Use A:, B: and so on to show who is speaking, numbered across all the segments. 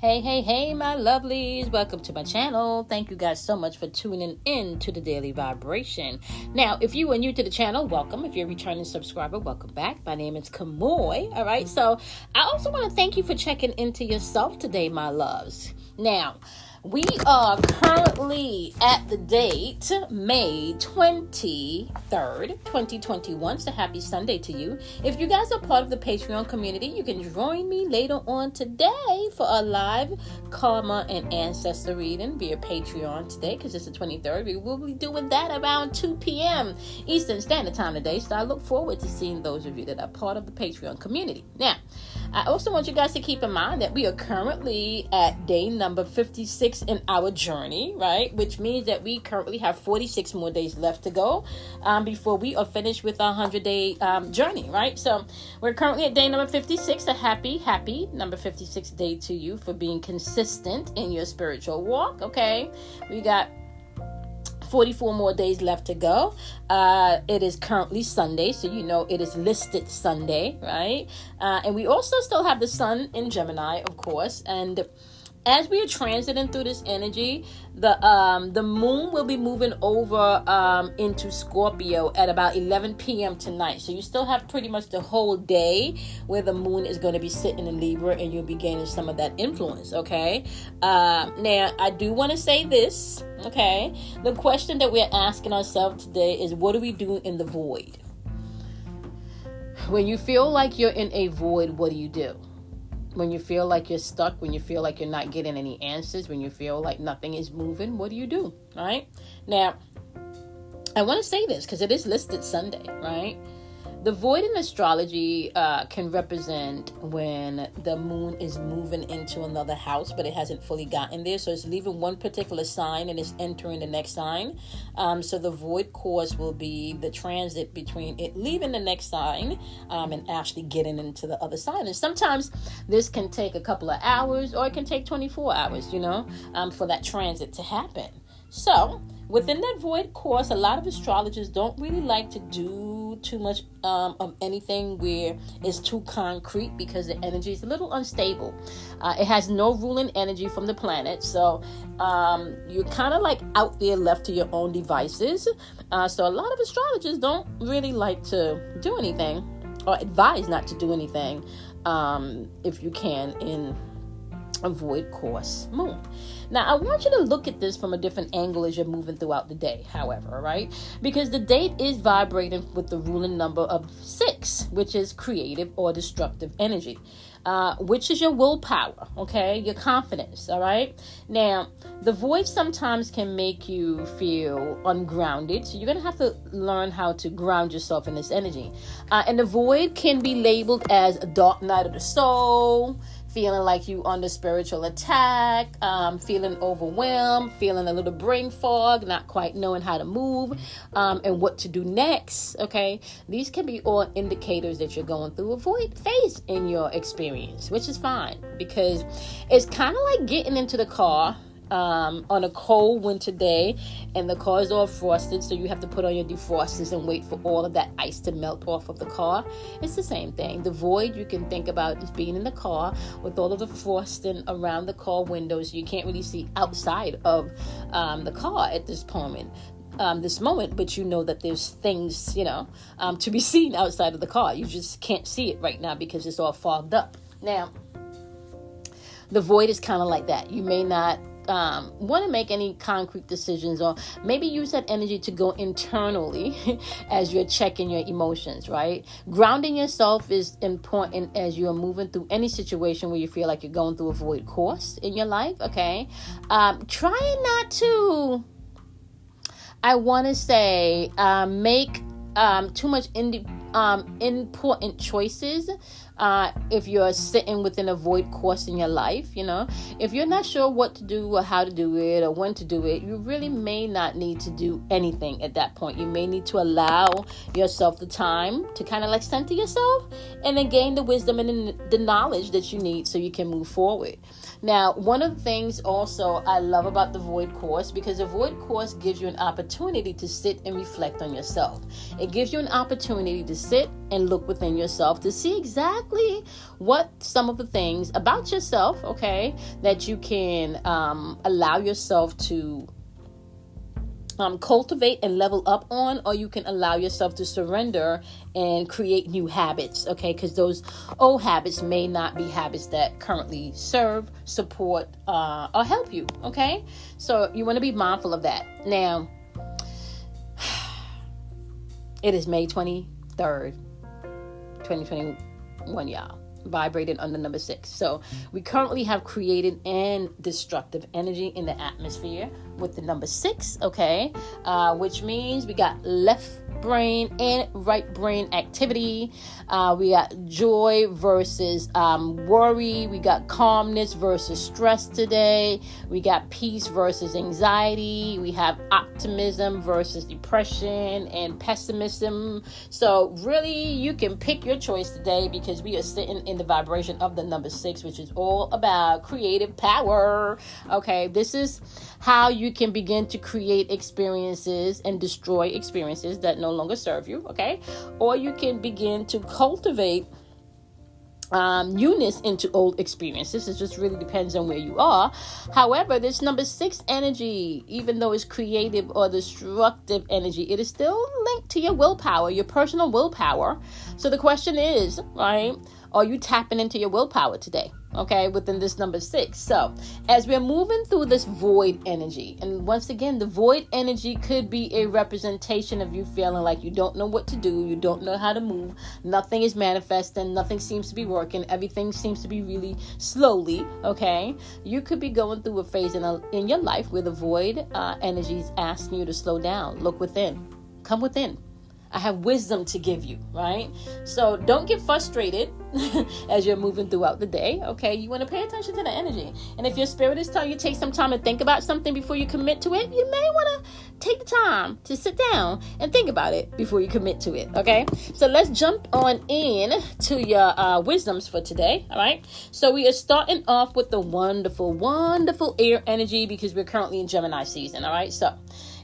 A: Hey, hey, hey, my lovelies. Welcome to my channel. Thank you guys so much for tuning in to the Daily Vibration. Now, if you are new to the channel, welcome. If you're a returning subscriber, welcome back. My name is Kamoy. All right. So I also want to thank you for checking into yourself today, my loves. Now, we are currently at the date May 23rd, 2021. So happy Sunday to you. If you guys are part of the Patreon community, you can join me later on today for a live karma and ancestor reading via Patreon today because it's the 23rd. We will be doing that around 2 p.m. Eastern Standard Time today. So I look forward to seeing those of you that are part of the Patreon community. Now, I also want you guys to keep in mind that we are currently at day number 56 in our journey, right? Which means that we currently have 46 more days left to go um, before we are finished with our 100 day um, journey, right? So we're currently at day number 56. A happy, happy number 56 day to you for being consistent in your spiritual walk, okay? We got 44 more days left to go. Uh, it is currently Sunday, so you know it is listed Sunday, right? Uh, and we also still have the sun in Gemini, of course. And as we are transiting through this energy, the um the moon will be moving over um into Scorpio at about 11 p.m. tonight. So you still have pretty much the whole day where the moon is going to be sitting in Libra, and you'll be gaining some of that influence. Okay. Uh, now I do want to say this. Okay. The question that we're asking ourselves today is, what do we do in the void? When you feel like you're in a void, what do you do? When you feel like you're stuck, when you feel like you're not getting any answers, when you feel like nothing is moving, what do you do? Right? Now, I want to say this because it is listed Sunday, right? The void in astrology uh, can represent when the moon is moving into another house, but it hasn't fully gotten there. So it's leaving one particular sign and it's entering the next sign. Um, so the void course will be the transit between it leaving the next sign um, and actually getting into the other sign. And sometimes this can take a couple of hours or it can take 24 hours, you know, um, for that transit to happen. So within that void course, a lot of astrologers don't really like to do too much um, of anything where it's too concrete because the energy is a little unstable. Uh, it has no ruling energy from the planet, so um, you're kind of like out there left to your own devices. Uh, so a lot of astrologers don't really like to do anything or advise not to do anything um, if you can in avoid course moon. Now, I want you to look at this from a different angle as you're moving throughout the day, however, right? Because the date is vibrating with the ruling number of six, which is creative or destructive energy, uh, which is your willpower, okay? Your confidence, all right? Now, the void sometimes can make you feel ungrounded, so you're gonna have to learn how to ground yourself in this energy. Uh, and the void can be labeled as a dark night of the soul feeling like you under spiritual attack, um, feeling overwhelmed, feeling a little brain fog, not quite knowing how to move um, and what to do next. Okay, these can be all indicators that you're going through a void phase in your experience, which is fine because it's kind of like getting into the car um, on a cold winter day and the car is all frosted, so you have to put on your defrosters and wait for all of that ice to melt off of the car. It's the same thing. The void you can think about is being in the car with all of the frosting around the car windows. You can't really see outside of um, the car at this moment. Um, this moment, but you know that there's things, you know, um, to be seen outside of the car. You just can't see it right now because it's all fogged up. Now, the void is kind of like that. You may not um, want to make any concrete decisions or maybe use that energy to go internally as you're checking your emotions, right? Grounding yourself is important as you're moving through any situation where you feel like you're going through a void course in your life, okay? Um, trying not to, I want to say, uh, make um, too much indi- um, important choices uh, if you're sitting within a void course in your life, you know, if you're not sure what to do or how to do it or when to do it, you really may not need to do anything at that point. You may need to allow yourself the time to kind of like center yourself and then gain the wisdom and the knowledge that you need so you can move forward. Now, one of the things also I love about the Void Course because the Void Course gives you an opportunity to sit and reflect on yourself. It gives you an opportunity to sit and look within yourself to see exactly what some of the things about yourself, okay, that you can um, allow yourself to um, cultivate and level up on, or you can allow yourself to surrender and create new habits, okay? Because those old habits may not be habits that currently serve, support, uh, or help you, okay? So you want to be mindful of that. Now, it is May 23rd, 2021, y'all vibrated under number six. So we currently have created and destructive energy in the atmosphere with the number six, okay, uh, which means we got left brain and right brain activity. Uh, we got joy versus um, worry. We got calmness versus stress today. We got peace versus anxiety. We have optimism versus depression and pessimism. So, really, you can pick your choice today because we are sitting in the vibration of the number six, which is all about creative power. Okay, this is how you can begin to create experiences and destroy experiences that no longer serve you, okay? Or you can begin to cultivate um, newness into old experiences. It just really depends on where you are. However, this number six energy, even though it's creative or destructive energy, it is still linked to your willpower, your personal willpower. So the question is, right? Are you tapping into your willpower today? Okay, within this number six. So, as we're moving through this void energy, and once again, the void energy could be a representation of you feeling like you don't know what to do, you don't know how to move, nothing is manifesting, nothing seems to be working, everything seems to be really slowly. Okay, you could be going through a phase in, a, in your life where the void uh, energy is asking you to slow down, look within, come within I have wisdom to give you, right? So don't get frustrated as you're moving throughout the day, okay? You want to pay attention to the energy. And if your spirit is telling you take some time to think about something before you commit to it, you may want to take the time to sit down and think about it before you commit to it, okay? So let's jump on in to your uh, wisdoms for today, all right? So we are starting off with the wonderful, wonderful air energy because we're currently in Gemini season, all right? So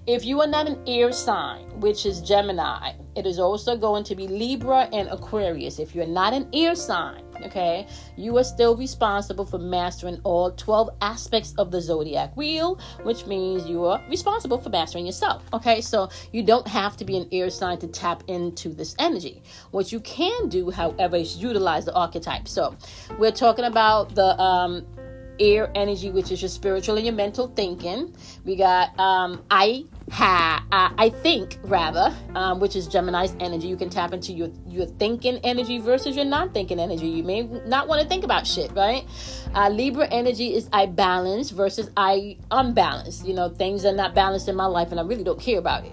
A: if you are not an air sign, which is Gemini, it is also going to be Libra and Aquarius. If you're not an air sign, okay, you are still responsible for mastering all 12 aspects of the zodiac wheel, which means you are responsible for mastering yourself. Okay, so you don't have to be an air sign to tap into this energy. What you can do, however, is utilize the archetype. So we're talking about the um, air energy, which is your spiritual and your mental thinking. We got um, I ha uh, I think rather, um, which is Gemini's energy. You can tap into your your thinking energy versus your non-thinking energy. You may not want to think about shit, right? Uh, Libra energy is I balance versus I unbalance. You know, things are not balanced in my life, and I really don't care about it.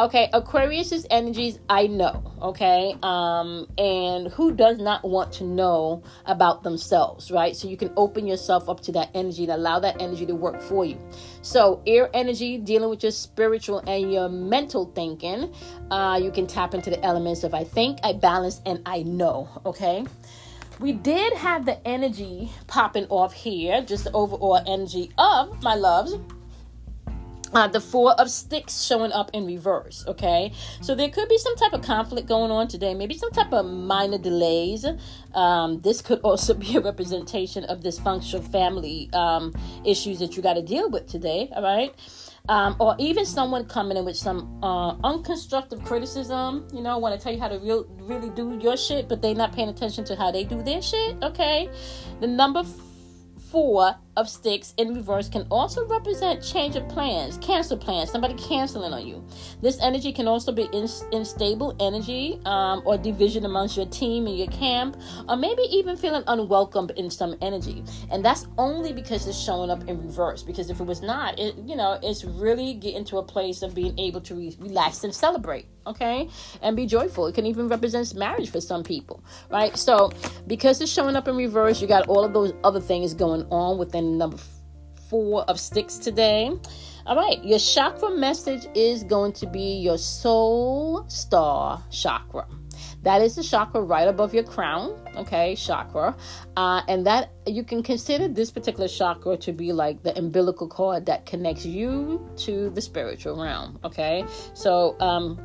A: Okay, Aquarius's energies I know, okay? Um and who does not want to know about themselves, right? So you can open yourself up to that energy and allow that energy to work for you. So, air energy dealing with your spiritual and your mental thinking, uh you can tap into the elements of I think, I balance and I know, okay? we did have the energy popping off here, just the overall energy of my loves uh, the four of sticks showing up in reverse okay? So there could be some type of conflict going on today maybe some type of minor delays. Um, this could also be a representation of dysfunctional family um, issues that you got to deal with today all right? Um, or even someone coming in with some uh, unconstructive criticism, you know, want to tell you how to real, really do your shit, but they're not paying attention to how they do their shit. Okay, the number four of sticks in reverse can also represent change of plans, cancel plans, somebody canceling on you. This energy can also be in, unstable energy um, or division amongst your team and your camp, or maybe even feeling unwelcome in some energy. And that's only because it's showing up in reverse. Because if it was not, it you know, it's really getting to a place of being able to re- relax and celebrate, okay, and be joyful. It can even represent marriage for some people, right? So because it's showing up in reverse, you got all of those other things going on within number four of sticks today. All right, your chakra message is going to be your soul star chakra. That is the chakra right above your crown, okay, chakra. Uh, and that you can consider this particular chakra to be like the umbilical cord that connects you to the spiritual realm, okay? So, um,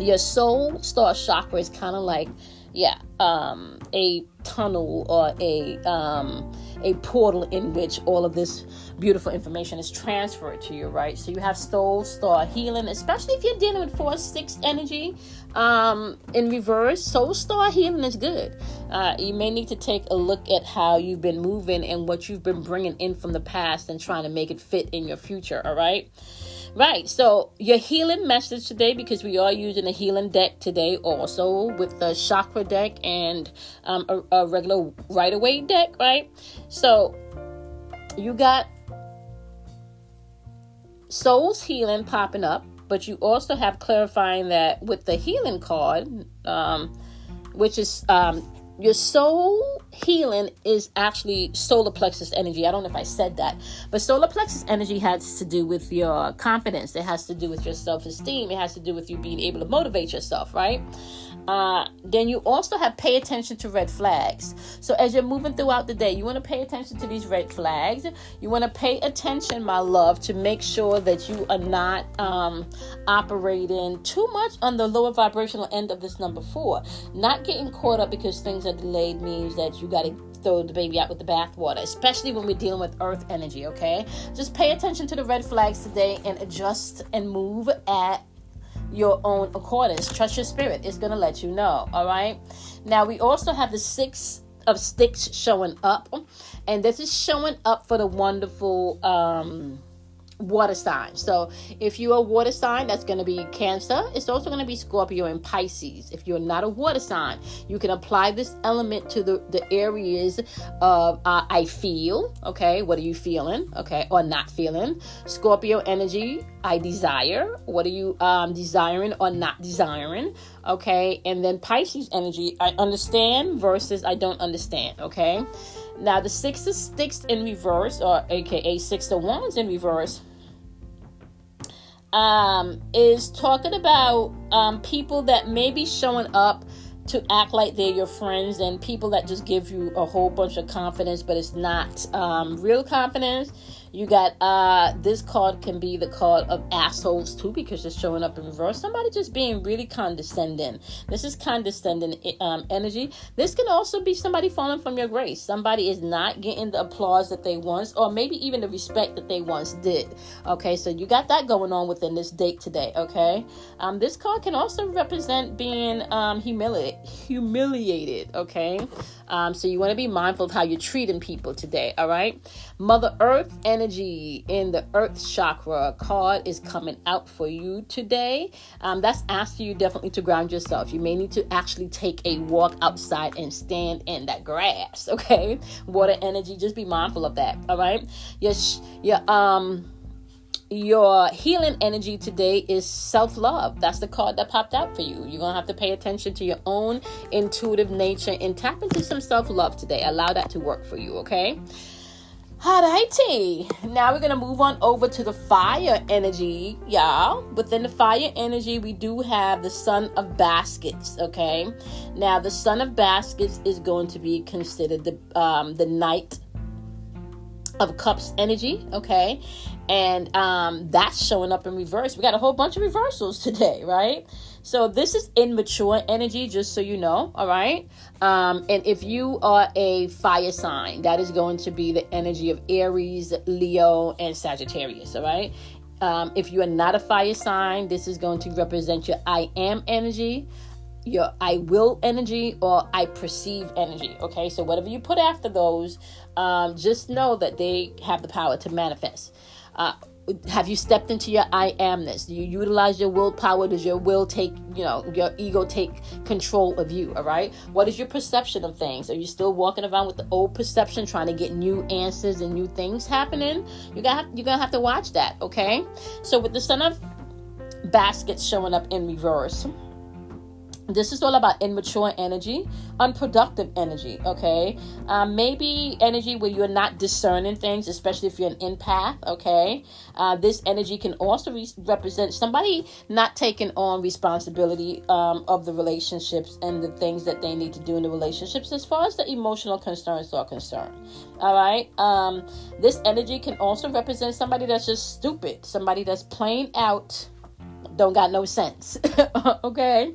A: your soul star chakra is kind of like yeah um a tunnel or a um a portal in which all of this beautiful information is transferred to you right? So you have soul star healing especially if you're dealing with four six energy um in reverse soul star healing is good. Uh you may need to take a look at how you've been moving and what you've been bringing in from the past and trying to make it fit in your future all right Right. So your healing message today, because we are using a healing deck today, also with the chakra deck and um, a, a regular Rider-Waite deck, right? So you got soul's healing popping up, but you also have clarifying that with the healing card, um, which is um, your soul healing is actually solar plexus energy. I don't know if I said that, but solar plexus energy has to do with your confidence. It has to do with your self esteem. It has to do with you being able to motivate yourself, right? Uh, then you also have pay attention to red flags. So as you're moving throughout the day, you want to pay attention to these red flags. You want to pay attention, my love, to make sure that you are not um, operating too much on the lower vibrational end of this number four. Not getting caught up because things are delayed means that you got to throw the baby out with the bathwater, especially when we're dealing with earth energy, okay? Just pay attention to the red flags today and adjust and move at your own accordance. Trust your spirit. It's going to let you know. All right. Now, we also have the six of sticks showing up, and this is showing up for the wonderful. Um, water sign. So if you're a water sign, that's going to be Cancer. It's also going to be Scorpio and Pisces. If you're not a water sign, you can apply this element to the, the areas of uh, I feel, okay, what are you feeling, okay, or not feeling. Scorpio energy, I desire. What are you um, desiring or not desiring, okay? And then Pisces energy, I understand versus I don't understand, okay? Now, the six of sticks in reverse, or aka six of wands in reverse, um, is talking about um, people that may be showing up to act like they're your friends and people that just give you a whole bunch of confidence, but it's not um, real confidence you got uh this card can be the card of assholes too because it's showing up in reverse. Somebody just being really condescending. This is condescending um, energy. This can also be somebody falling from your grace. Somebody is not getting the applause that they once, or maybe even the respect that they once did. Okay, so you got that going on within this date today. Okay, um, this card can also represent being um, humiliated. Okay, um, so you want to be mindful of how you're treating people today. All right, Mother Earth energy energy in the earth chakra card is coming out for you today. Um, that's asking you definitely to ground yourself. You may need to actually take a walk outside and stand in that grass. Okay, water energy. Just be mindful of that. All right. Yes. your, Um your healing energy today is self love. That's the card that popped out for you. You're going to have to pay attention to your own intuitive nature and tap into some self love today. Allow that to work for you, okay? Alrighty. Now we're gonna move on over to the fire energy, y'all. Within the fire energy, we do have the Son of Baskets. Okay. Now the Son of Baskets is going to be considered the um, the Knight of Cups energy. Okay, and um, that's showing up in reverse. We got a whole bunch of reversals today, right? So this is immature energy, just so you know. All right. Um, and if you are a fire sign, that is going to be the energy of Aries, Leo, and Sagittarius. All right. Um, if you are not a fire sign, this is going to represent your I am energy, your I will energy, or I perceive energy. Okay. So whatever you put after those, um, just know that they have the power to manifest. Uh, have you stepped into your I amness? Do you utilize your willpower? Does your will take, you know, your ego take control of you? All right. What is your perception of things? Are you still walking around with the old perception, trying to get new answers and new things happening? You got you're gonna have to watch that. Okay. So with the son of baskets showing up in reverse, this is all about immature energy, unproductive energy, okay? Um, maybe energy where you're not discerning things, especially if you're an empath, okay? Uh, this energy can also re- represent somebody not taking on responsibility um, of the relationships and the things that they need to do in the relationships as far as the emotional concerns are concerned, all right? Um, this energy can also represent somebody that's just stupid, somebody that's plain out, don't got no sense, okay?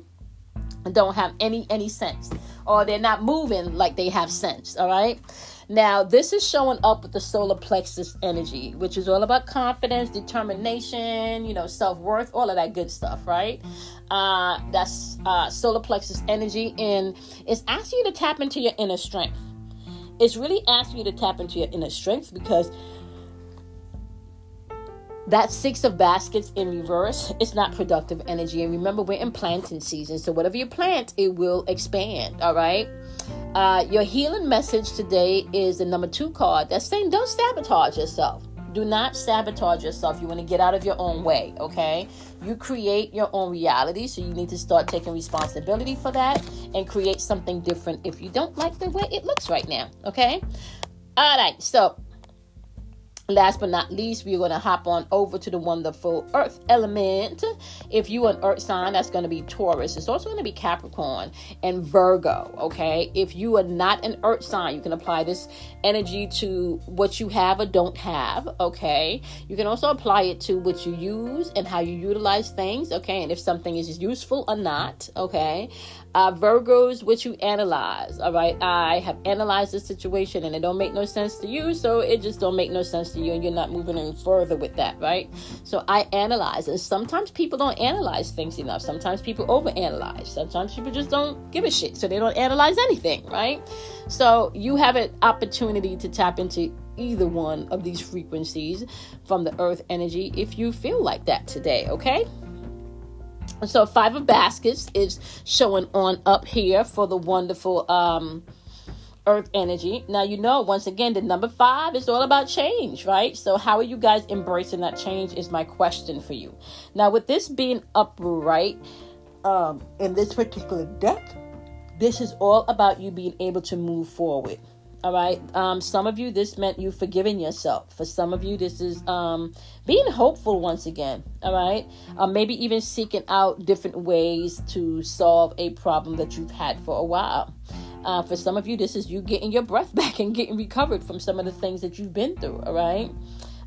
A: Don't have any any sense or they're not moving like they have sense all right? Now this is showing up with the solar plexus energy which is all about confidence determination you know self-worth all of that good stuff right? Uh that's uh solar plexus energy and it's asking you to tap into your inner strength. It's really asking you to tap into your inner strength because that six of baskets in reverse is not productive energy. And remember, we're in planting season. So whatever you plant, it will expand. All right. Uh, your healing message today is the number two card that's saying don't sabotage yourself. Do not sabotage yourself. You want to get out of your own way, okay? You create your own reality, so you need to start taking responsibility for that and create something different if you don't like the way it looks right now, okay? All right, so Last but not least, we're going to hop on over to the wonderful earth element. If you an earth sign, that's going to be Taurus. It's also going to be Capricorn and Virgo. Okay. If you are not an earth sign, you can apply this energy to what you have or don't have. Okay. You can also apply it to what you use and how you utilize things. Okay. And if something is useful or not. Okay. Uh, Virgos, what you analyze. All right. I have analyzed the situation and it don't make no sense to you. So it just don't make no sense to you and you're not moving any further with that. Right. So I analyze. And sometimes people don't analyze things enough. Sometimes people overanalyze. Sometimes people just don't give a shit. So they don't analyze anything. Right. So you have an opportunity to tap into either one of these frequencies from the earth energy if you feel like that today. Okay. So five of baskets is showing on up here for the wonderful um earth energy. Now you know once again the number 5 is all about change, right? So how are you guys embracing that change is my question for you. Now with this being upright um in this particular deck, this is all about you being able to move forward. All right. Um, some of you, this meant you forgiving yourself. For some of you, this is um, being hopeful once again. All right. Uh, maybe even seeking out different ways to solve a problem that you've had for a while. Uh, for some of you, this is you getting your breath back and getting recovered from some of the things that you've been through. All right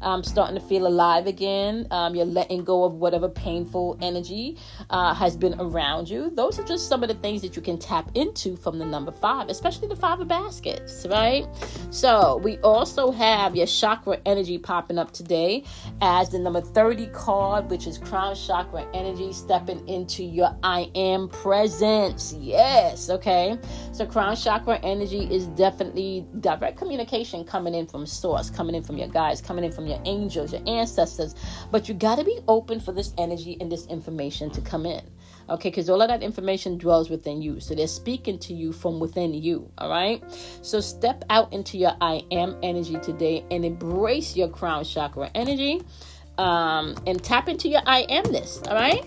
A: um, starting to feel alive again. Um, you're letting go of whatever painful energy uh, has been around you. Those are just some of the things that you can tap into from the number five, especially the five of baskets, right? So we also have your chakra energy popping up today as the number 30 card, which is crown chakra energy stepping into your I am presence. Yes, okay. So crown chakra energy is definitely direct communication coming in from source, coming in from your guides, coming in from your angels, your ancestors. But you got to be open for this energy and this information to come in. Okay, because all of that information dwells within you. So they're speaking to you from within you. All right. So step out into your I am energy today and embrace your crown chakra energy. Um, and tap into your I amness. All right.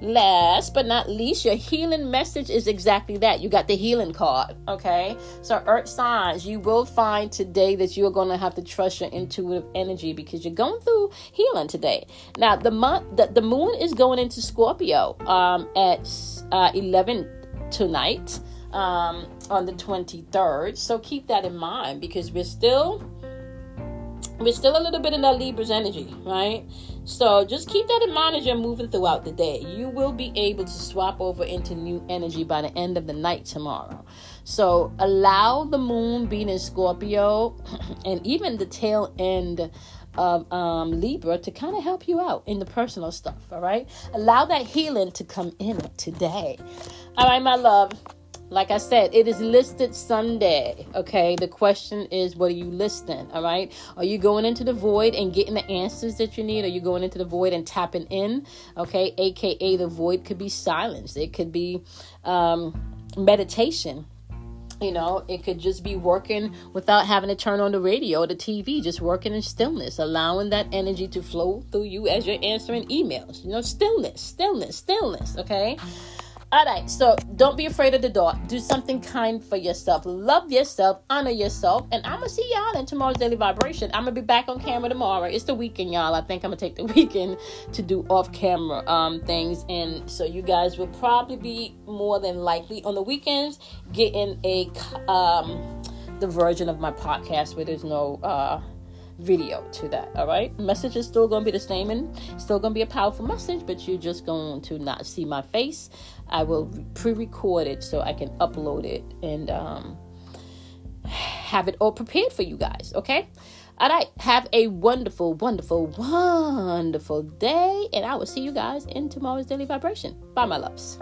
A: Last but not least, your healing message is exactly that. You got the healing card, okay? So, earth signs, you will find today that you are going to have to trust your intuitive energy because you're going through healing today. Now, the month, the, the moon is going into Scorpio um, at uh, 11 tonight um, on the 23rd. So, keep that in mind because we're still we're still a little bit in that Libra's energy, right? So just keep that in mind as you're moving throughout the day. You will be able to swap over into new energy by the end of the night tomorrow. So allow the moon being in Scorpio and even the tail end of um, Libra to kind of help you out in the personal stuff. All right. Allow that healing to come in today. All right, my love. Like I said, it is listed Sunday. Okay. The question is, what are you listing? All right. Are you going into the void and getting the answers that you need? Are you going into the void and tapping in? Okay. AKA the void could be silence. It could be um, meditation. You know, it could just be working without having to turn on the radio or the TV, just working in stillness, allowing that energy to flow through you as you're answering emails. You know, stillness, stillness, stillness. Okay. All right, so don't be afraid of the dark. Do something kind for yourself. Love yourself, honor yourself, and I'm gonna see y'all in tomorrow's daily vibration. I'm gonna be back on camera tomorrow. It's the weekend, y'all. I think I'm gonna take the weekend to do off-camera um, things, and so you guys will probably be more than likely on the weekends getting a um, the version of my podcast where there's no. Uh, video to that. All right, message is still going to be the same and still going to be a powerful message, but you're just going to not see my face. I will pre-record it so I can upload it and um, have it all prepared for you guys. Okay. All right. Have a wonderful, wonderful, wonderful day, and I will see you guys in tomorrow's daily vibration. Bye, my loves.